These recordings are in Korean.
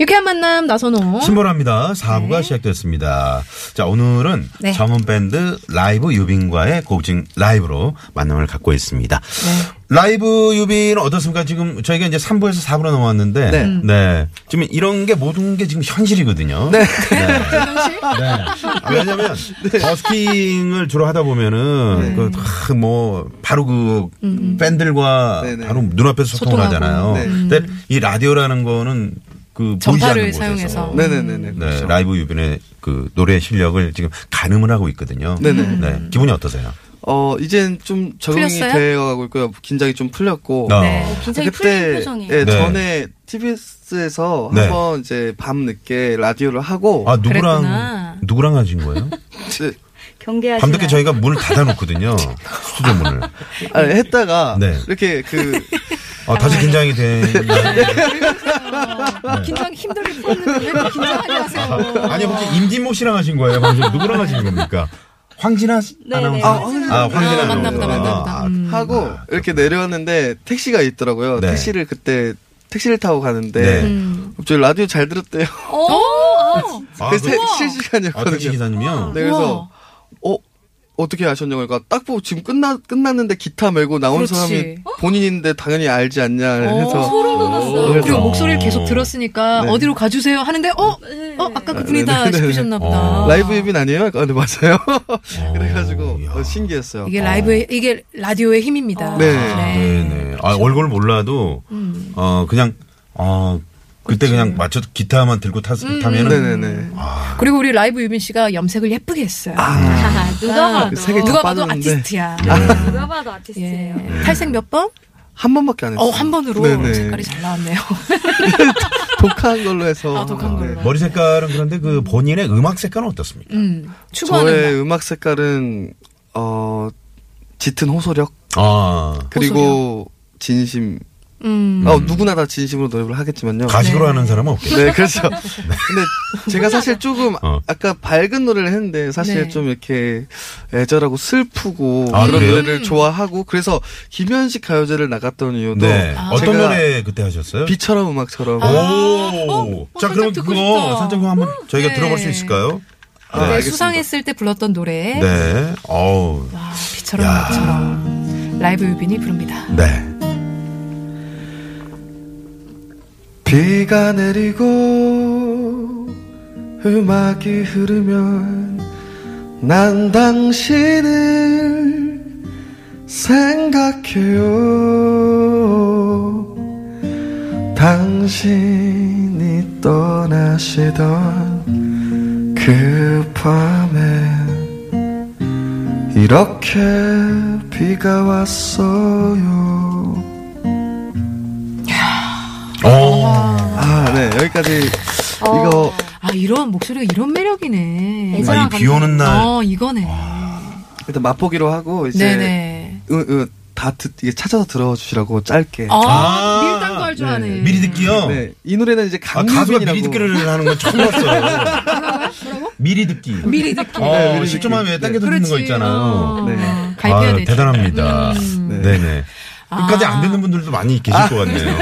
유쾌한 만남 나선호. 신보라입니다. 4부가 시작됐습니다. 자, 오늘은 네. 전문 밴드 라이브 유빈과의 고증 라이브로 만남을 갖고 있습니다. 라이브 유빈은 어떻습니까? 지금 저희가 이제 3부에서 4부로 넘어왔는데 네. 네. 지금 이런 게 모든 게 지금 현실이거든요. 네. 네. 아, 왜냐면 버스킹을 주로 하다 보면은 그, 아, 뭐 바로 그 팬들과 네네. 바로 눈앞에서 소통을 소통하고. 하잖아요. 네. 근데 이 라디오라는 거는 그 보이지 전파를 않는 곳에서 사용해서. 네네네네. 네, 그렇죠. 라이브 유빈의 그 노래 실력을 지금 가늠을 하고 있거든요. 네네. 네, 기분이 어떠세요? 어, 이젠 좀 적응이 풀렸어요? 되어 가고 있고요. 긴장이 좀 풀렸고. 어. 네. 굉장히 풀린 표정이에요. 예, 네. 전에 TBS에서 네. 한번 이제 밤 늦게 라디오를 하고 아 누구랑 그랬구나. 누구랑 하신 거예요? 이제, 경계하시나요? 밤늦게 저희가 문을 닫아놓거든요. 스튜디오 문을. 아, 했다가 네. 이렇게 그 어, 다시 긴장이 된. 긴장 힘들게 풀었는데 왜 긴장하게 하세요? 아니 혹시 임진모 씨랑 하신 거예요? 방금 누구랑 하신 겁니까? 황진아 아나운서. 아, 아, 황진아. 아, 맞나 아나운서. 보다, 맞나 보다. 아, 음. 하고 이렇게 내려왔는데 택시가 있더라고요. 네. 택시를 그때 택시를 타고 가는데 네. 음. 갑자기 라디오 잘 들었대요. 오! 아, 그래서 그- 택시 아, 택시 시간이었거든요. 기사님이요? 네, 그래서 어 어떻게 아셨냐고 그러니까 딱 보고 지금 끝나 끝났는데 기타 메고 나온 그렇지. 사람이 본인인데 당연히 알지 않냐 해서 소름 돋았어. 그래서- 그리고 목소리를 계속 들었으니까 네. 어디로 가주세요 하는데 어? 어 아까 그분이다 네, 네, 네. 싶으셨나 보다. 어. 라이브 유빈 아니에요? 아, 네 맞아요. 그래가지고 야. 어, 신기했어요. 이게 라이브 의 이게 라디오의 힘입니다. 네. 네 네. 아, 얼굴 몰라도, 음. 어, 그냥, 어, 그때 그냥 맞춰 기타만 들고 탔, 음. 타면은. 네네네. 그리고 우리 라이브 유빈 씨가 염색을 예쁘게 했어요. 아, 누가 봐도 색이 누가 다 봐도 빠졌는데. 아티스트야. 누가 봐도 아티스트예요. 예. 탈색 몇 번? 한 번밖에 안 했어요. 어, 한 번으로 네네. 색깔이 잘 나왔네요. 독한 걸로 해서. 아, 독한 걸로. 네. 머리 색깔은 그런데 그 본인의 음악 색깔은 어떻습니까? 음. 추구하는 저의 바. 음악 색깔은 어 짙은 호소력 아. 그리고 진심. 음. 어 누구나 다 진심으로 노래를 하겠지만요. 가식으로 네. 하는 사람은 없겠죠. 네, 그렇죠. 근데 제가 사실 조금 어. 아까 밝은 노래를 했는데 사실 네. 좀 이렇게 애절하고 슬프고 아, 그런 그래요? 노래를 좋아하고 그래서 김현식 가요제를 나갔던 이유도 네. 아. 어떤 노래 그때 하셨어요? 비처럼 음악처럼 오. 어, 자, 살짝 그럼 그거 그거 한번 저희가 네. 들어볼 수 있을까요? 아, 네, 알겠습니다. 수상했을 때 불렀던 노래. 네. 어우. 와, 비처럼 야. 음악처럼. 라이브 유빈이 부릅니다. 네. 비가 내리고 음악이 흐르면 난 당신을 생각해요. 당신이 떠나시던 그 밤에 이렇게 비가 왔어요 네. 여기까지 이거 아, 이런 목소리가 이런 매력이네. 아, 이비 오는 날. 어, 이거네. 일단 맛보기로 하고 이제 네네. 으, 으, 다 듣, 이게 찾아서 들어주시라고 짧게. 아, 아, 밀당 걸 좋아하네. 미리 듣기요? 네. 이 노래는 이제 아, 가수가 강유빈이라고. 미리 듣기를 하는 건 처음 봤어요. 미리 듣기. 미리 듣기. 어, 네, 미리 실점하면 듣기. 왜 당겨서 듣는 거 있잖아요. 어, 네. 가입해야 아. 대단합니다. 음. 네. 네 끝까지 아. 안 듣는 분들도 많이 계실 것 같네요.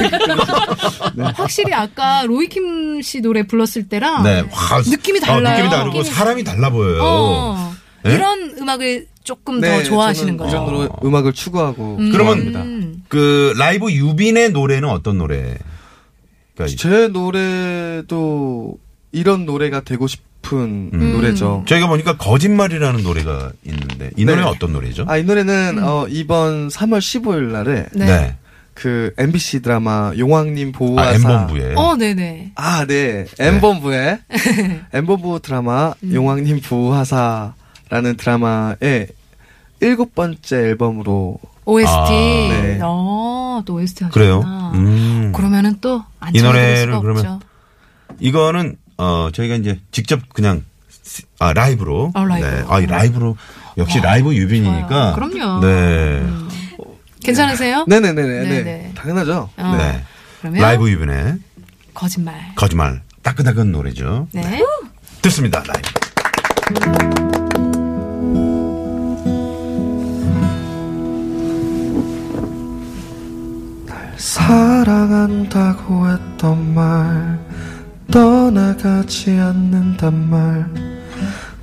확실히 아까 로이킴 씨 노래 불렀을 때랑 네. 와, 느낌이 어, 달라요. 느낌이 다르고 사람이 달라 보여요. 어, 네? 이런 음악을 조금 네, 더 좋아하시는 저는 거죠. 이런 노래, 음악을 추구하고. 음. 음. 그 라이브 유빈의 노래는 어떤 노래? 그러니까 제 노래도 이런 노래가 되고 싶은 노래죠. 저희가 보니까 거짓말이라는 노래가 있는데 이 노래는 네. 어떤 노래죠? 아, 이 노래는, 어, 이번 3월 15일 날에 네. 그 MBC 드라마 용왕님 보호하사. 아, 엠본부에. 어, 네네. 아, 네. 엠본부의 엠본부 드라마 음. 용왕님 보호하사라는 드라마의 일곱 번째 앨범으로 OST. 아. 네. 어. 또 OST 하셨구나. 그래요? 음. 그러면은 또안이이 노래를 그러면 없죠. 이거는 어 저희가 이제 직접 그냥 시- 아 라이브로 아, 라이브로. 네. 아, 이 라이브로 역시 라이브 유빈이니까 좋아요. 그럼요. 네. 괜찮으세요? 네네네네. 네네. 네. 당연하죠. 어, 네. 그러면 라이브 유빈의 거짓말. 거짓말 따끈따끈 노래죠. 네. 듣습니다. 라이브. 사랑한다고 했던 말 떠나가지 않는단 말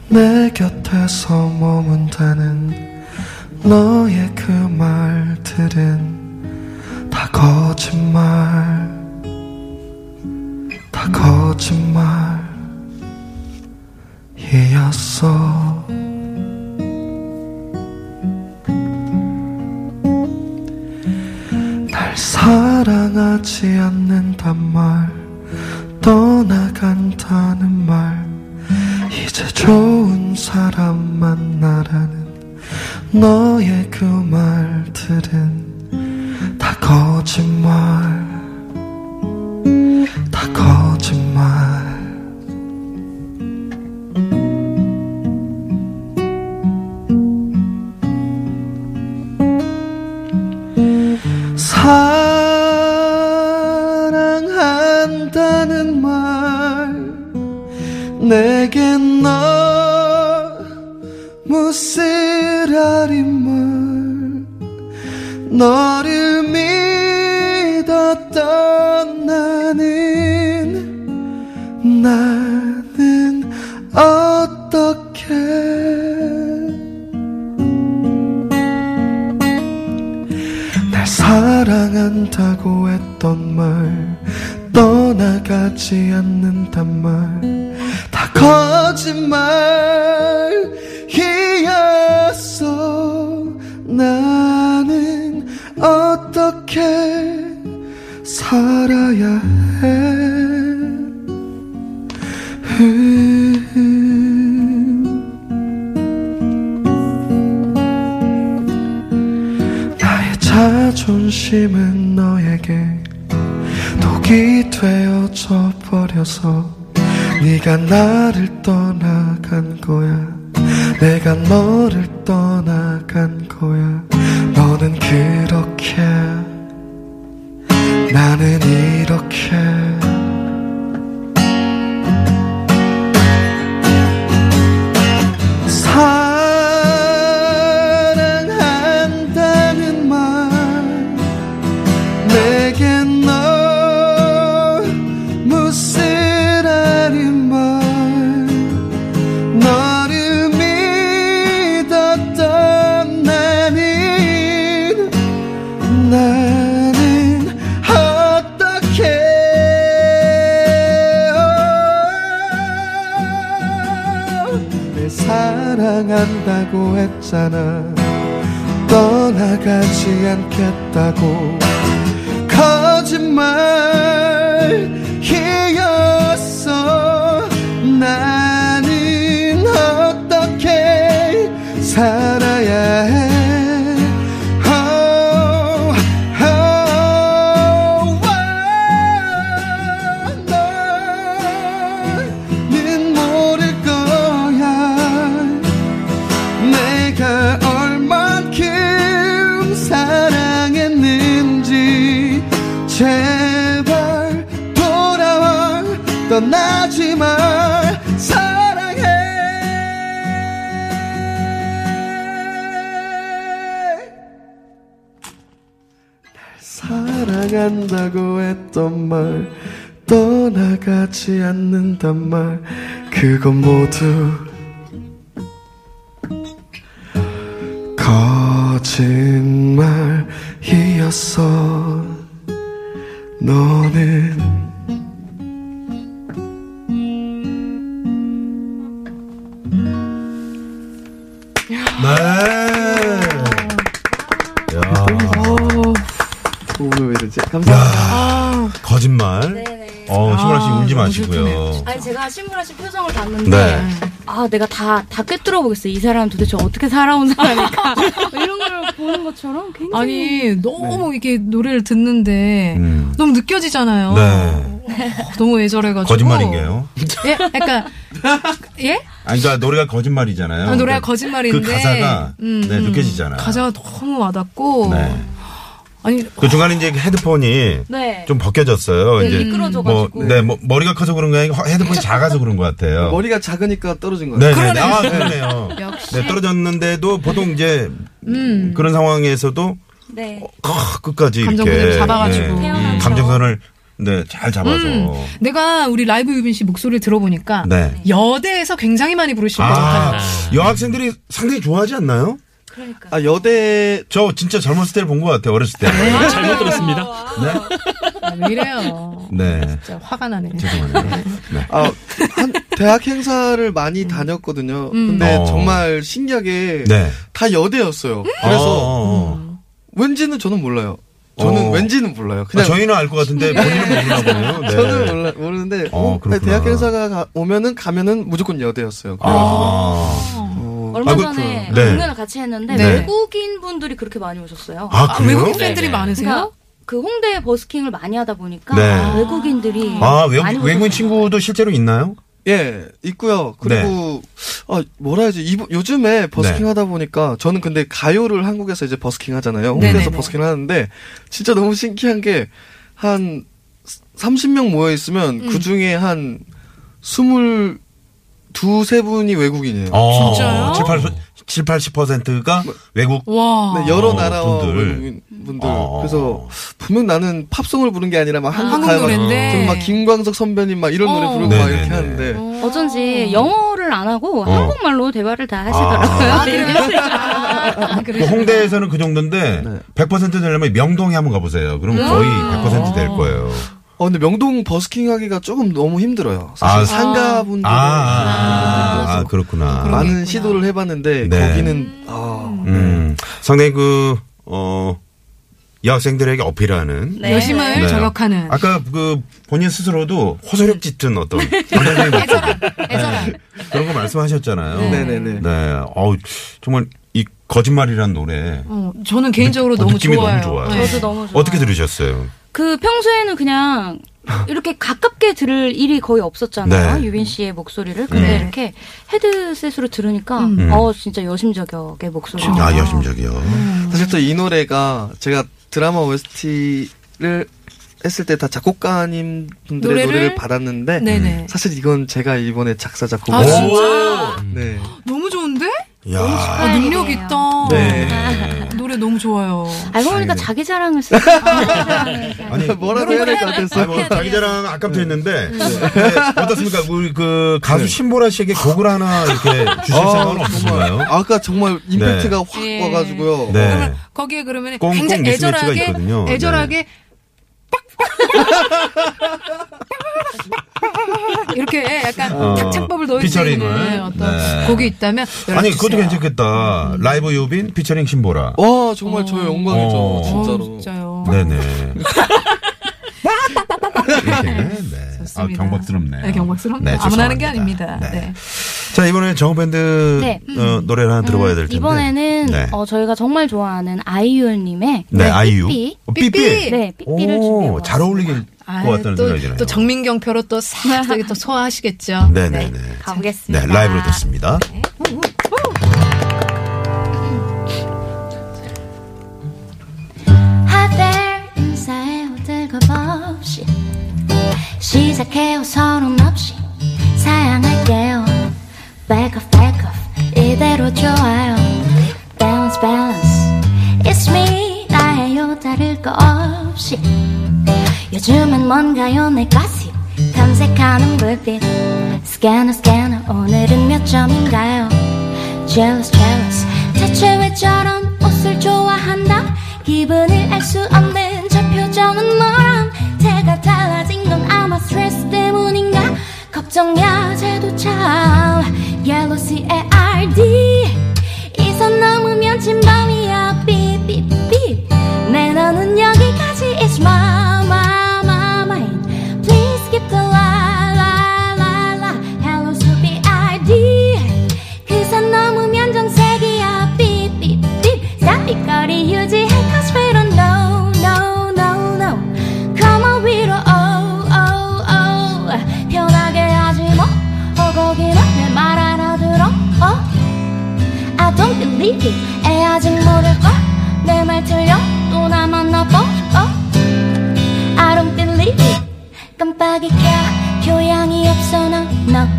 내 곁에서 머문다는 너의 그 말들은 다 거짓말 다 거짓말이었어. 날 사랑하지 않는단 말 떠나간다는 말 이제 좋은 사람 만나라는 너의 그 말들은 다 거짓말. 다 거짓말. 사랑한다는 말 내겐 너를 믿었던 나는 나는 어떻게? 날 사랑한다고 했던 말 떠나가지 않는단 말 다 거짓말 어떻게 살아야 해. 나의 자존심은 너에게 독이 되어져 버려서 네가 나를 떠나간 거야. 내가 너를 떠나간 거야 사랑한다고 했던 말 떠나가지 않는단 말 그건 모두 거짓말이었어. 너는 감사합니다. 거짓말. 네네. 어, 신보라 씨 울지 너무 마시고요. 슬프네요. 아니 제가 신보라 씨 표정을 봤는데 네. 아 내가 다 다 꿰뚫어 보겠어. 이 사람 도대체 어떻게 살아온 사람일까? 이런 걸 보는 것처럼 굉장히 아니 너무 이게 노래를 듣는데 음. 너무 느껴지잖아요. 네. 어, 너무 애절해가지고. 거짓말인가요? 예, 약간 예? 아니, 그러니까 노래가 거짓말이잖아요. 아, 노래가 그러니까 거짓말인데 그 가사가 음, 네, 음. 느껴지잖아요. 가사가 너무 와닿고. 네. 아니 그 중간에 이제 헤드폰이 네. 좀 벗겨졌어요. 네, 이제 뭐, 미끄러져가지고. 네, 뭐, 머리가 커서 그런 거 아니고 헤드폰이 작아서 그런 것 같아요. 머리가 작으니까 떨어진 거예요. 네, 네, 네. 아, 그러네요. 역시. 네, 떨어졌는데도 보통 이제 음. 그런 상황에서도 네. 아, 끝까지 감정선을 이렇게 잡아가지고. 태어나서. 감정선을 네, 잘 잡아서. 음. 내가 우리 라이브 유빈 씨 목소리를 들어보니까 네. 여대에서 굉장히 많이 부르실 것 아, 같아요. 여학생들이 상당히 좋아하지 않나요? 그러니까. 아 여대 저 진짜 젊었을 때를 본 것 같아요. 어렸을 때. 아, 잘못 들었습니다. 아, 왜 이래요? 네. 진짜 화가 나네. 죄송합니다. 네. 아, 한 대학 행사를 많이 다녔거든요. 음. 근데 어. 정말 신기하게 네. 다 여대였어요. 어, 그래서 어, 어. 왠지는 저는 몰라요. 저는 어. 왠지는 몰라요. 아, 그냥 저희는 알 것 같은데 본인은 모르나 보네요. 네. 저는 몰라, 모르는데 어, 어. 대학 행사가 가- 오면은 가면은 무조건 여대였어요. 아. 어, 얼마 아, 그- 전에 네. 공연을 같이 했는데 네. 외국인 분들이 그렇게 많이 오셨어요. 아, 아, 그래요? 외국인 팬들이 네네. 많으세요? 그러니까 그 홍대 버스킹을 많이 하다 보니까 네. 외국인들이 아, 외, 많이 외국인 오셨어요. 친구도 실제로 있나요? 예, 있고요. 그리고 아, 뭐라 해야지 이번- 요즘에 버스킹 네. 하다 보니까 저는 근데 가요를 한국에서 이제 버스킹 하잖아요. 홍대에서 버스킹 하는데 진짜 너무 신기한 게 한 30명 모여 있으면 음. 그 중에 한 22, 세 분이 외국인이에요. 어, 진짜요? 7, 8, 7, 80%가 외국. 와. 네, 여러 어, 나라와 분들. 분들. 어. 그래서 분명 나는 팝송을 부른 게 아니라 막 한국 한국 가요. 저는 막 김광석 선배님 막 이런 노래 어. 부르고 막 이렇게 네네네. 하는데 어쩐지 영어를 안 하고 어. 한국말로 대화를 다 하시더라고요. 아, 네. 그래요? 그 홍대에서는 그 정도인데 네. 100% 되려면 명동에 한번 가보세요. 그럼 거의 100%될 거예요. 어, 근데 명동 버스킹 하기가 조금 너무 힘들어요. 아, 사실 상가분들 아, 아, 아, 그렇구나. 많은 시도를 해봤는데 네. 거기는 아, 음, 상당히 그, 어, 여학생들에게 어필하는. 네. 여심을 네. 저격하는. 아까 그 본인 스스로도 호소력 짙은 어떤 목소리. 애절한. 그런 거 말씀하셨잖아요. 네네네. 네. 어우, 정말 이 거짓말이란 노래. 어, 저는 개인적으로 느- 너무 느낌이 좋아요. 너무 좋아요. 네. 저도 너무 좋아요. 어떻게 들으셨어요? 그 평소에는 그냥 이렇게 가깝게 들을 일이 거의 없었잖아요. 네. 유빈 씨의 목소리를. 근데 음. 이렇게 헤드셋으로 들으니까 음. 어 진짜 여심저격의 목소리. 아, 여심적이요. 사실 또 이 노래가 제가 드라마 OST를 했을 때 다 작곡가님 분들의 노래를? 노래를, 받았는데 네네. 사실 이건 제가 이번에 작사 작곡. 아, 진짜? 네. 너무 좋은데? 야. 아, 능력 있다. 네. 노래 너무 좋아요. 알고 보니까 아이고. 자기 자랑을 쓰고 아니, 뭐라도 해야 될것 아니, 같았어요. 뭐 자기 자랑 아깝다 했는데 네, 어떻습니까? 우리 그 가수 신보라 씨에게 곡을 하나 이렇게 주실 생각은 없으신가요? 아까 정말 임팩트가 확 예. 와가지고요. 네. 그러면 거기에 그러면 굉장히 애절하게. 네. 애절하게 이렇게 약간 어, 탁창법을 넣을 수 피처링을. 있는 어떤 네. 곡이 있다면 아니 연락 그것도. 괜찮겠다. 라이브 유빈 피처링 신보라. 와 정말 저의 영광이죠. 어. 어, 진짜로. 진짜요. 네네. 이렇게, 네. 아, 좋습니다. 경박스럽네요. 네, 경박스럽네요. 네, 아무나 하는 게 죄송합니다. 아닙니다. 네. 네. 자 이번에 정흠밴드 네. 어, 노래를 하나 들어봐야 될 텐데. 이번에는 네. 어, 저희가 정말 좋아하는 아이유님의 네, 아이유. 삐삐. 어, 삐삐. 네, 삐삐를 오, 준비해봤어요. 잘 어울리길 것 아, 같다는 또, 생각이 드네요. 또 정민경 표로 또싹 또 소화하시겠죠. 네네 네. 가보겠습니다. 네, 라이브로 듣습니다. 시작해요 서론 없이 사양할게요 Back off back off. 이대로 좋아요. Balance balance It's me 나예요. 다를 거 없이. 요즘은 뭔가요? 내 가슴 탐색하는 불빛. 스캐너 스캐너 오늘은 몇 점인가요? Jealous jealous. 대체 왜 저런 옷을 좋아한다? 기분을 알 수 없는 저 표정은 뭐람 태가 달라진 건 아마 스트레스 때문인가 걱정야 쟤도 참 C-A-R-D 이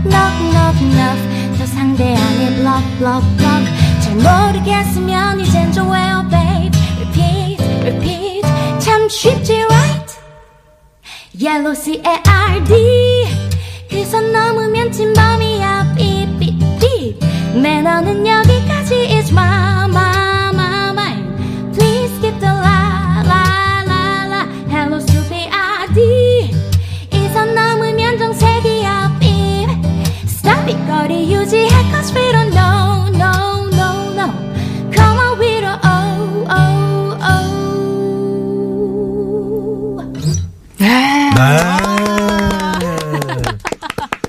no no no no 더 상대 안에 block block block 잘 모르겠으면 이젠 좀 외워 babe repeat repeat 참 쉽지 right Yellow C A R D 그 선 넘으면 찐범이야 beep beep beep 내 너는 여기까지 is my my Stop it 거리 유지해 cause we don't know no no no Come on we don't oh oh oh 네. 네.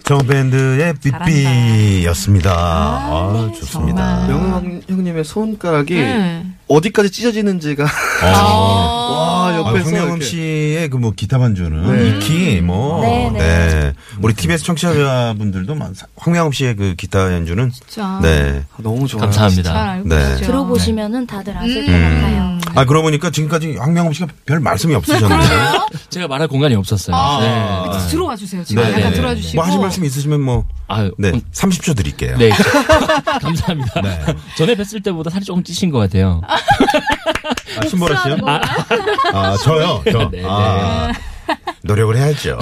정밴드의 삐삐였습니다. 아, 좋습니다. 명음 형님의 손가락이 네. 어디까지 찢어지는지가 어. 와 아, 옆에서 황명음 이렇게. 씨의 그 뭐 기타 반주는 네. 익히 뭐 네, 네, 네. 우리 TBS 청취자분들도 많- 황명음 씨의 그 기타 연주는 진짜. 네. 아, 너무 좋아요. 잘 감사합니다. 알고 네. 들어보시면은 다들 아실 음. 것 같아요. 아 그러고 보니까 지금까지 황명음 씨가 별 말씀이 없으셨네요. 제가 말할 공간이 없었어요. 아, 네. 들어와 주세요. 지금 네, 약간 네. 들어와 주시고. 뭐 하실 말씀 있으시면 뭐 아유, 네, 음, 30초 드릴게요. 네. 감사합니다. 네. 전에 뵀을 때보다 살이 조금 찌신 것 같아요. 아, 신보라 씨요? 아, 저요? 저. 네, 네. 아, 노력을 해야죠.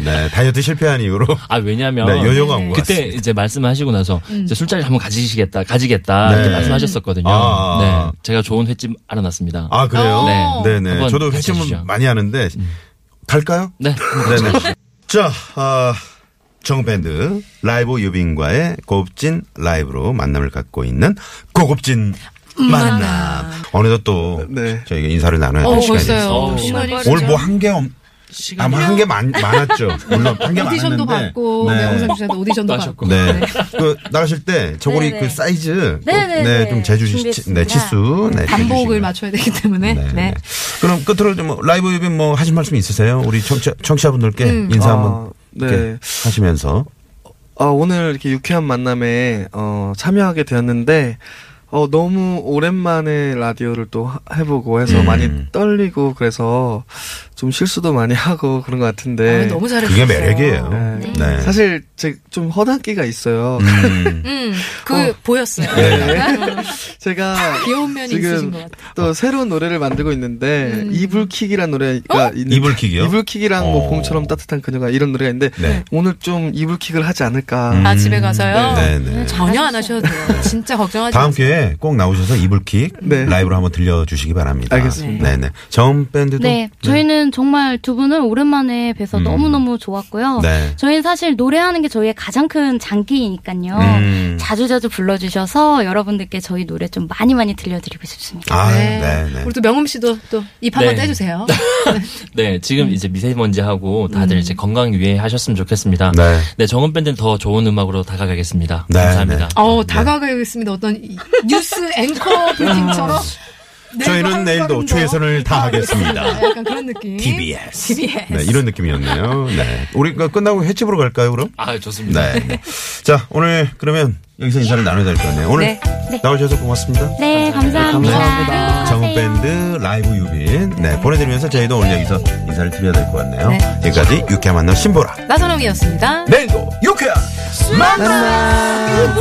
네, 다이어트 실패한 이후로. 아, 왜냐면. 네, 요요가 온것 그때 같습니다. 이제 말씀하시고 나서 이제 술자리 한번 가지시겠다, 가지겠다. 네. 이렇게 말씀하셨었거든요. 아. 네. 제가 좋은 횟집 알아놨습니다. 아, 그래요? 어. 네. 네네. 한번 저도 회심은 하시죠. 많이 하는데, 갈까요? 네. 네네. 자, 아, 정밴드 라이브 유빈과의 고급진 라이브로 만남을 갖고 있는 고급진 만남. 어느덧 또 네. 저희가 인사를 나눠야 될 어, 시간이. 어, 시간이 오늘 뭐 한개 없, 시간이. 아마 한개 많았죠. 물론 한개 오디션도 많았는데. 받고 네. 명성 씨한테 오디션도 하셨고. 받고. 네. 그 나가실 때 저고리 네네. 그 사이즈 꼭, 네네 네. 네, 좀 재주시 준비했습니다. 네, 치수 네, 반복을. 맞춰야 되기 때문에. 네. 네. 그럼 끝으로 좀 뭐 라이브 유빈 뭐 하실 말씀 있으세요? 우리 청취, 청취자분들께 음. 인사 아, 한번 네. 이렇게 하시면서 아, 오늘 이렇게 유쾌한 만남에 어, 참여하게 되었는데 어, 너무 오랜만에 라디오를 또 하- 해보고 해서 음. 많이 떨리고 그래서 좀 실수도 많이 하고 그런 것 같은데 아, 너무 잘했어요. 그게 매력이에요. 네. 네. 사실 제좀 허당기가 있어요. 음. 음, 그 보였어요. 제가 귀여운 면이 있으신 지금 것 같아요. 또 새로운 노래를 만들고 있는데 음. 이불킥이라는 노래가 있는데 이불킥이요? 이불킥이랑 어. 뭐 봄처럼 따뜻한 그녀가 이런 노래가 있는데 네. 오늘 좀 이불킥을 하지 않을까. 음. 아, 집에 가서요? 네, 네. 전혀 안 하셔도 돼요. 진짜 걱정하지 다음 마세요. 기회에 꼭 나오셔서 이불킥 네. 라이브로 한번 들려주시기 바랍니다. 알겠습니다. 네네. 정 밴드도 네, 저희는 정말 두 분을 오랜만에 뵈서 음. 너무너무 좋았고요. 네. 저희는 사실 노래하는 게 저희의 가장 큰 장기이니까요. 음. 자주자주 불러주셔서 여러분들께 저희 노래 좀 많이 많이 들려드리고 싶습니다. 아, 네. 네, 네. 우리 또 명음 씨도 또 입 한번 네. 떼주세요. 네, 지금 이제 미세먼지하고 다들 이제 건강 유의하셨으면 좋겠습니다. 네. 네, 정은 밴드는 더 좋은 음악으로 다가가겠습니다. 네, 감사합니다. 네. 어, 다가가겠습니다. 어떤 이- 뉴스 앵커 브리핑처럼. 저희는 내일도 최선을 다하겠습니다. 약간 그런 느낌. TBS. TBS. 네, 이런 느낌이었네요. 네. 우리 그 끝나고 횟집으로 갈까요, 그럼? 아, 좋습니다. 네. 자, 오늘 그러면 여기서 인사를 나눠야 될 것 같네요. 오늘 네. 나오셔서 고맙습니다. 네, 감사합니다. 감사합니다. 정은 행복하세요. 밴드 라이브 유빈. 네, 보내드리면서 저희도 오늘 여기서 인사를 드려야 될 것 같네요. 네. 여기까지 유쾌한 만남 신보라. 나선홍이었습니다. 내일도 유쾌한 만남!